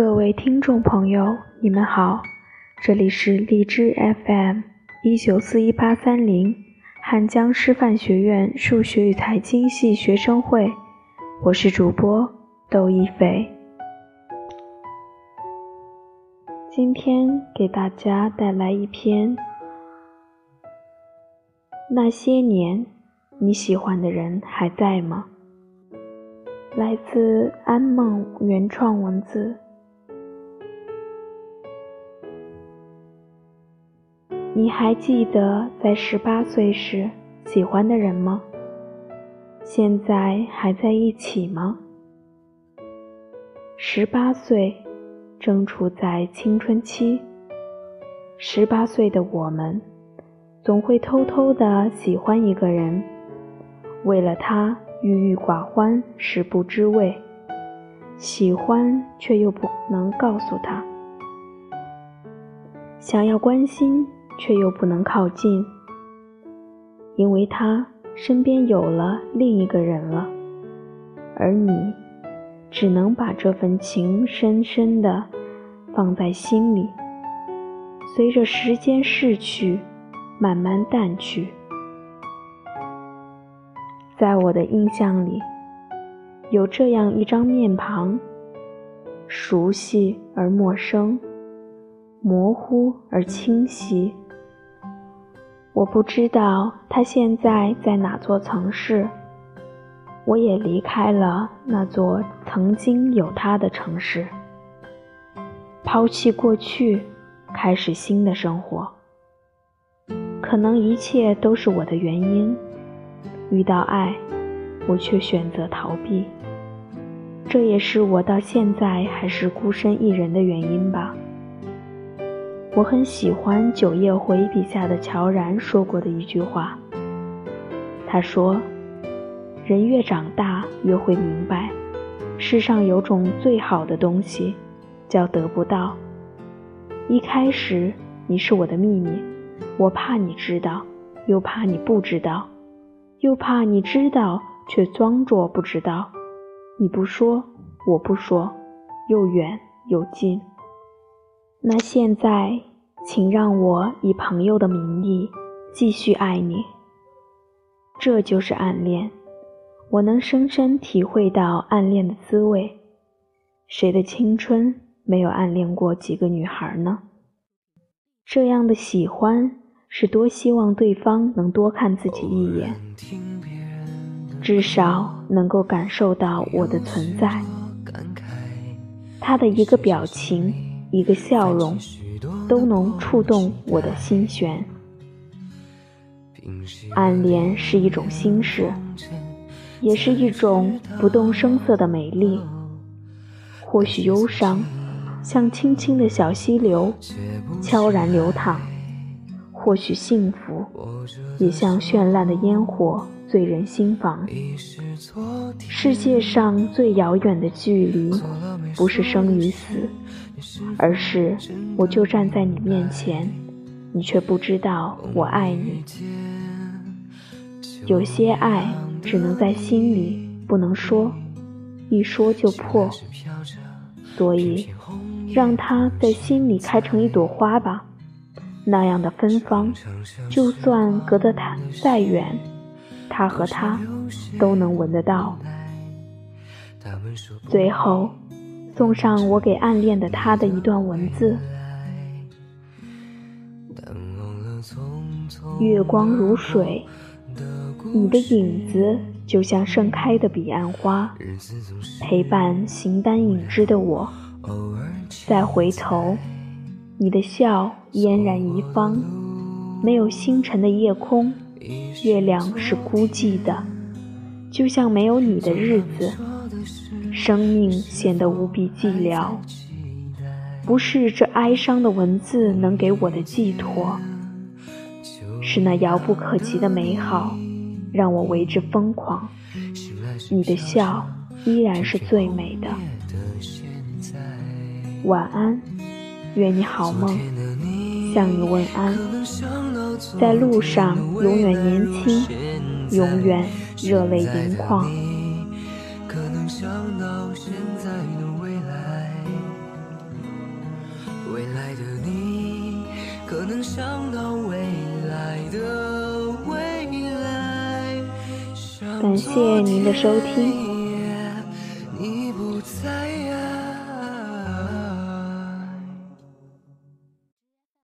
各位听众朋友，你们好，这里是荔枝 FM 一九四一八三零汉江师范学院数学与财经系学生会，我是主播窦一菲。今天给大家带来一篇：那些年你喜欢的人还在吗？来自安梦原创文字。你还记得在十八岁时喜欢的人吗？现在还在一起吗？十八岁，正处在青春期。十八岁的我们，总会偷偷的喜欢一个人，为了他郁郁寡欢，食不知味。喜欢却又不能告诉他，想要关心。却又不能靠近，因为他身边有了另一个人了，而你只能把这份情深深的放在心里，随着时间逝去，慢慢淡去。在我的印象里，有这样一张面庞，熟悉而陌生，模糊而清晰。我不知道他现在在哪座城市，我也离开了那座曾经有他的城市，抛弃过去，开始新的生活。可能一切都是我的原因，遇到爱，我却选择逃避，这也是我到现在还是孤身一人的原因吧。我很喜欢九叶回笔下的乔然说过的一句话。他说：“人越长大，越会明白，世上有种最好的东西，叫得不到。一开始你是我的秘密，我怕你知道，又怕你不知道，又怕你知道却装作不知道。你不说，我不说，又远又近。”那现在，请让我以朋友的名义继续爱你。这就是暗恋，我能深深体会到暗恋的滋味。谁的青春没有暗恋过几个女孩呢？这样的喜欢，是多希望对方能多看自己一眼，至少能够感受到我的存在。他的一个表情。一个笑容，都能触动我的心弦。暗恋是一种心事，也是一种不动声色的美丽。或许忧伤，像轻轻的小溪流，悄然流淌；或许幸福，也像绚烂的烟火，醉人心房。世界上最遥远的距离，不是生与死。而是，我就站在你面前，你却不知道我爱你。有些爱只能在心里，不能说，一说就破。所以，让它在心里开成一朵花吧，那样的芬芳，就算隔得它再远，他和他都能闻得到。最后。送上我给暗恋的他的一段文字：月光如水，你的影子就像盛开的彼岸花，陪伴形单影只的我。再回头，你的笑嫣然一方，没有星辰的夜空，月亮是孤寂的，就像没有你的日子。生命显得无比寂寥，不是这哀伤的文字能给我的寄托，是那遥不可及的美好让我为之疯狂。你的笑依然是最美的。晚安，愿你好梦，向你问安。在路上永远年轻，永远热泪盈眶。能想到未来的未来。感谢您的收听。